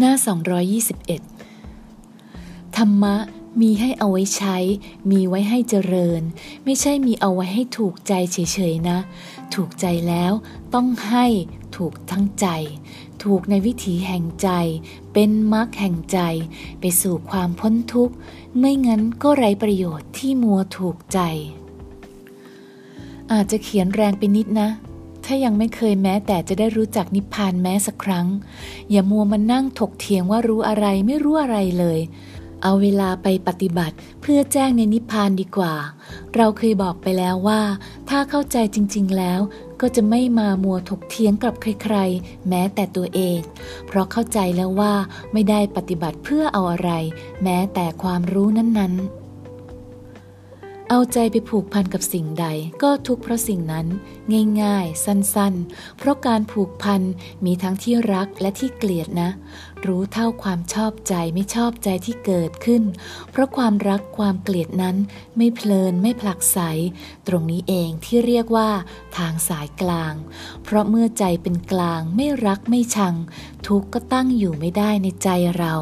หน้า 221 ธรรมะมีให้เอาไว้ใช้ มีไว้ให้เจริญ ไม่ใช่มีเอาไว้ให้ถูกใจเฉยๆนะ ถูกใจแล้วต้องให้ถูกทั้งใจ ถูกในวิถีแห่งใจ เป็นมรรคแห่งใจ ไปสู่ความพ้นทุกข์ ไม่งั้นก็ไร้ประโยชน์ที่มัวถูกใจ อาจจะเขียนแรงไปนิดนะ ถ้ายังไม่เคยแม้แต่จะได้รู้จักนิพพานแม้สักครั้ง อย่ามัวมานั่งถกเถียงว่ารู้อะไรไม่รู้อะไรเลย เอาเวลาไปปฏิบัติเพื่อแจ้งในนิพพานดีกว่า เราเคยบอกไปแล้วว่า ถ้าเข้าใจจริง ๆ แล้ว ก็จะไม่มามัวถกเถียงกับใครๆ แม้แต่ตัวเอง เพราะเข้าใจแล้วว่าไม่ได้ปฏิบัติเพื่อเอาอะไร แม้แต่ความรู้นั้นๆ เอาใจไปผูกพันกับสิ่งใด ก็ทุกเพราะสิ่งนั้น ง่ายๆ สั้นๆ เพราะการผูกพันมีทั้งที่รักและที่เกลียดนะ รู้เท่าความชอบใจไม่ชอบใจที่เกิดขึ้น เพราะความรักความเกลียดนั้นไม่เพลินไม่ผลักไสตรงนี้เองที่เรียกว่า ทางสายกลาง เพราะเมื่อใจเป็นกลางไม่รักไม่ชัง ทุกก็ตั้งอยู่ไม่ได้ในใจเรา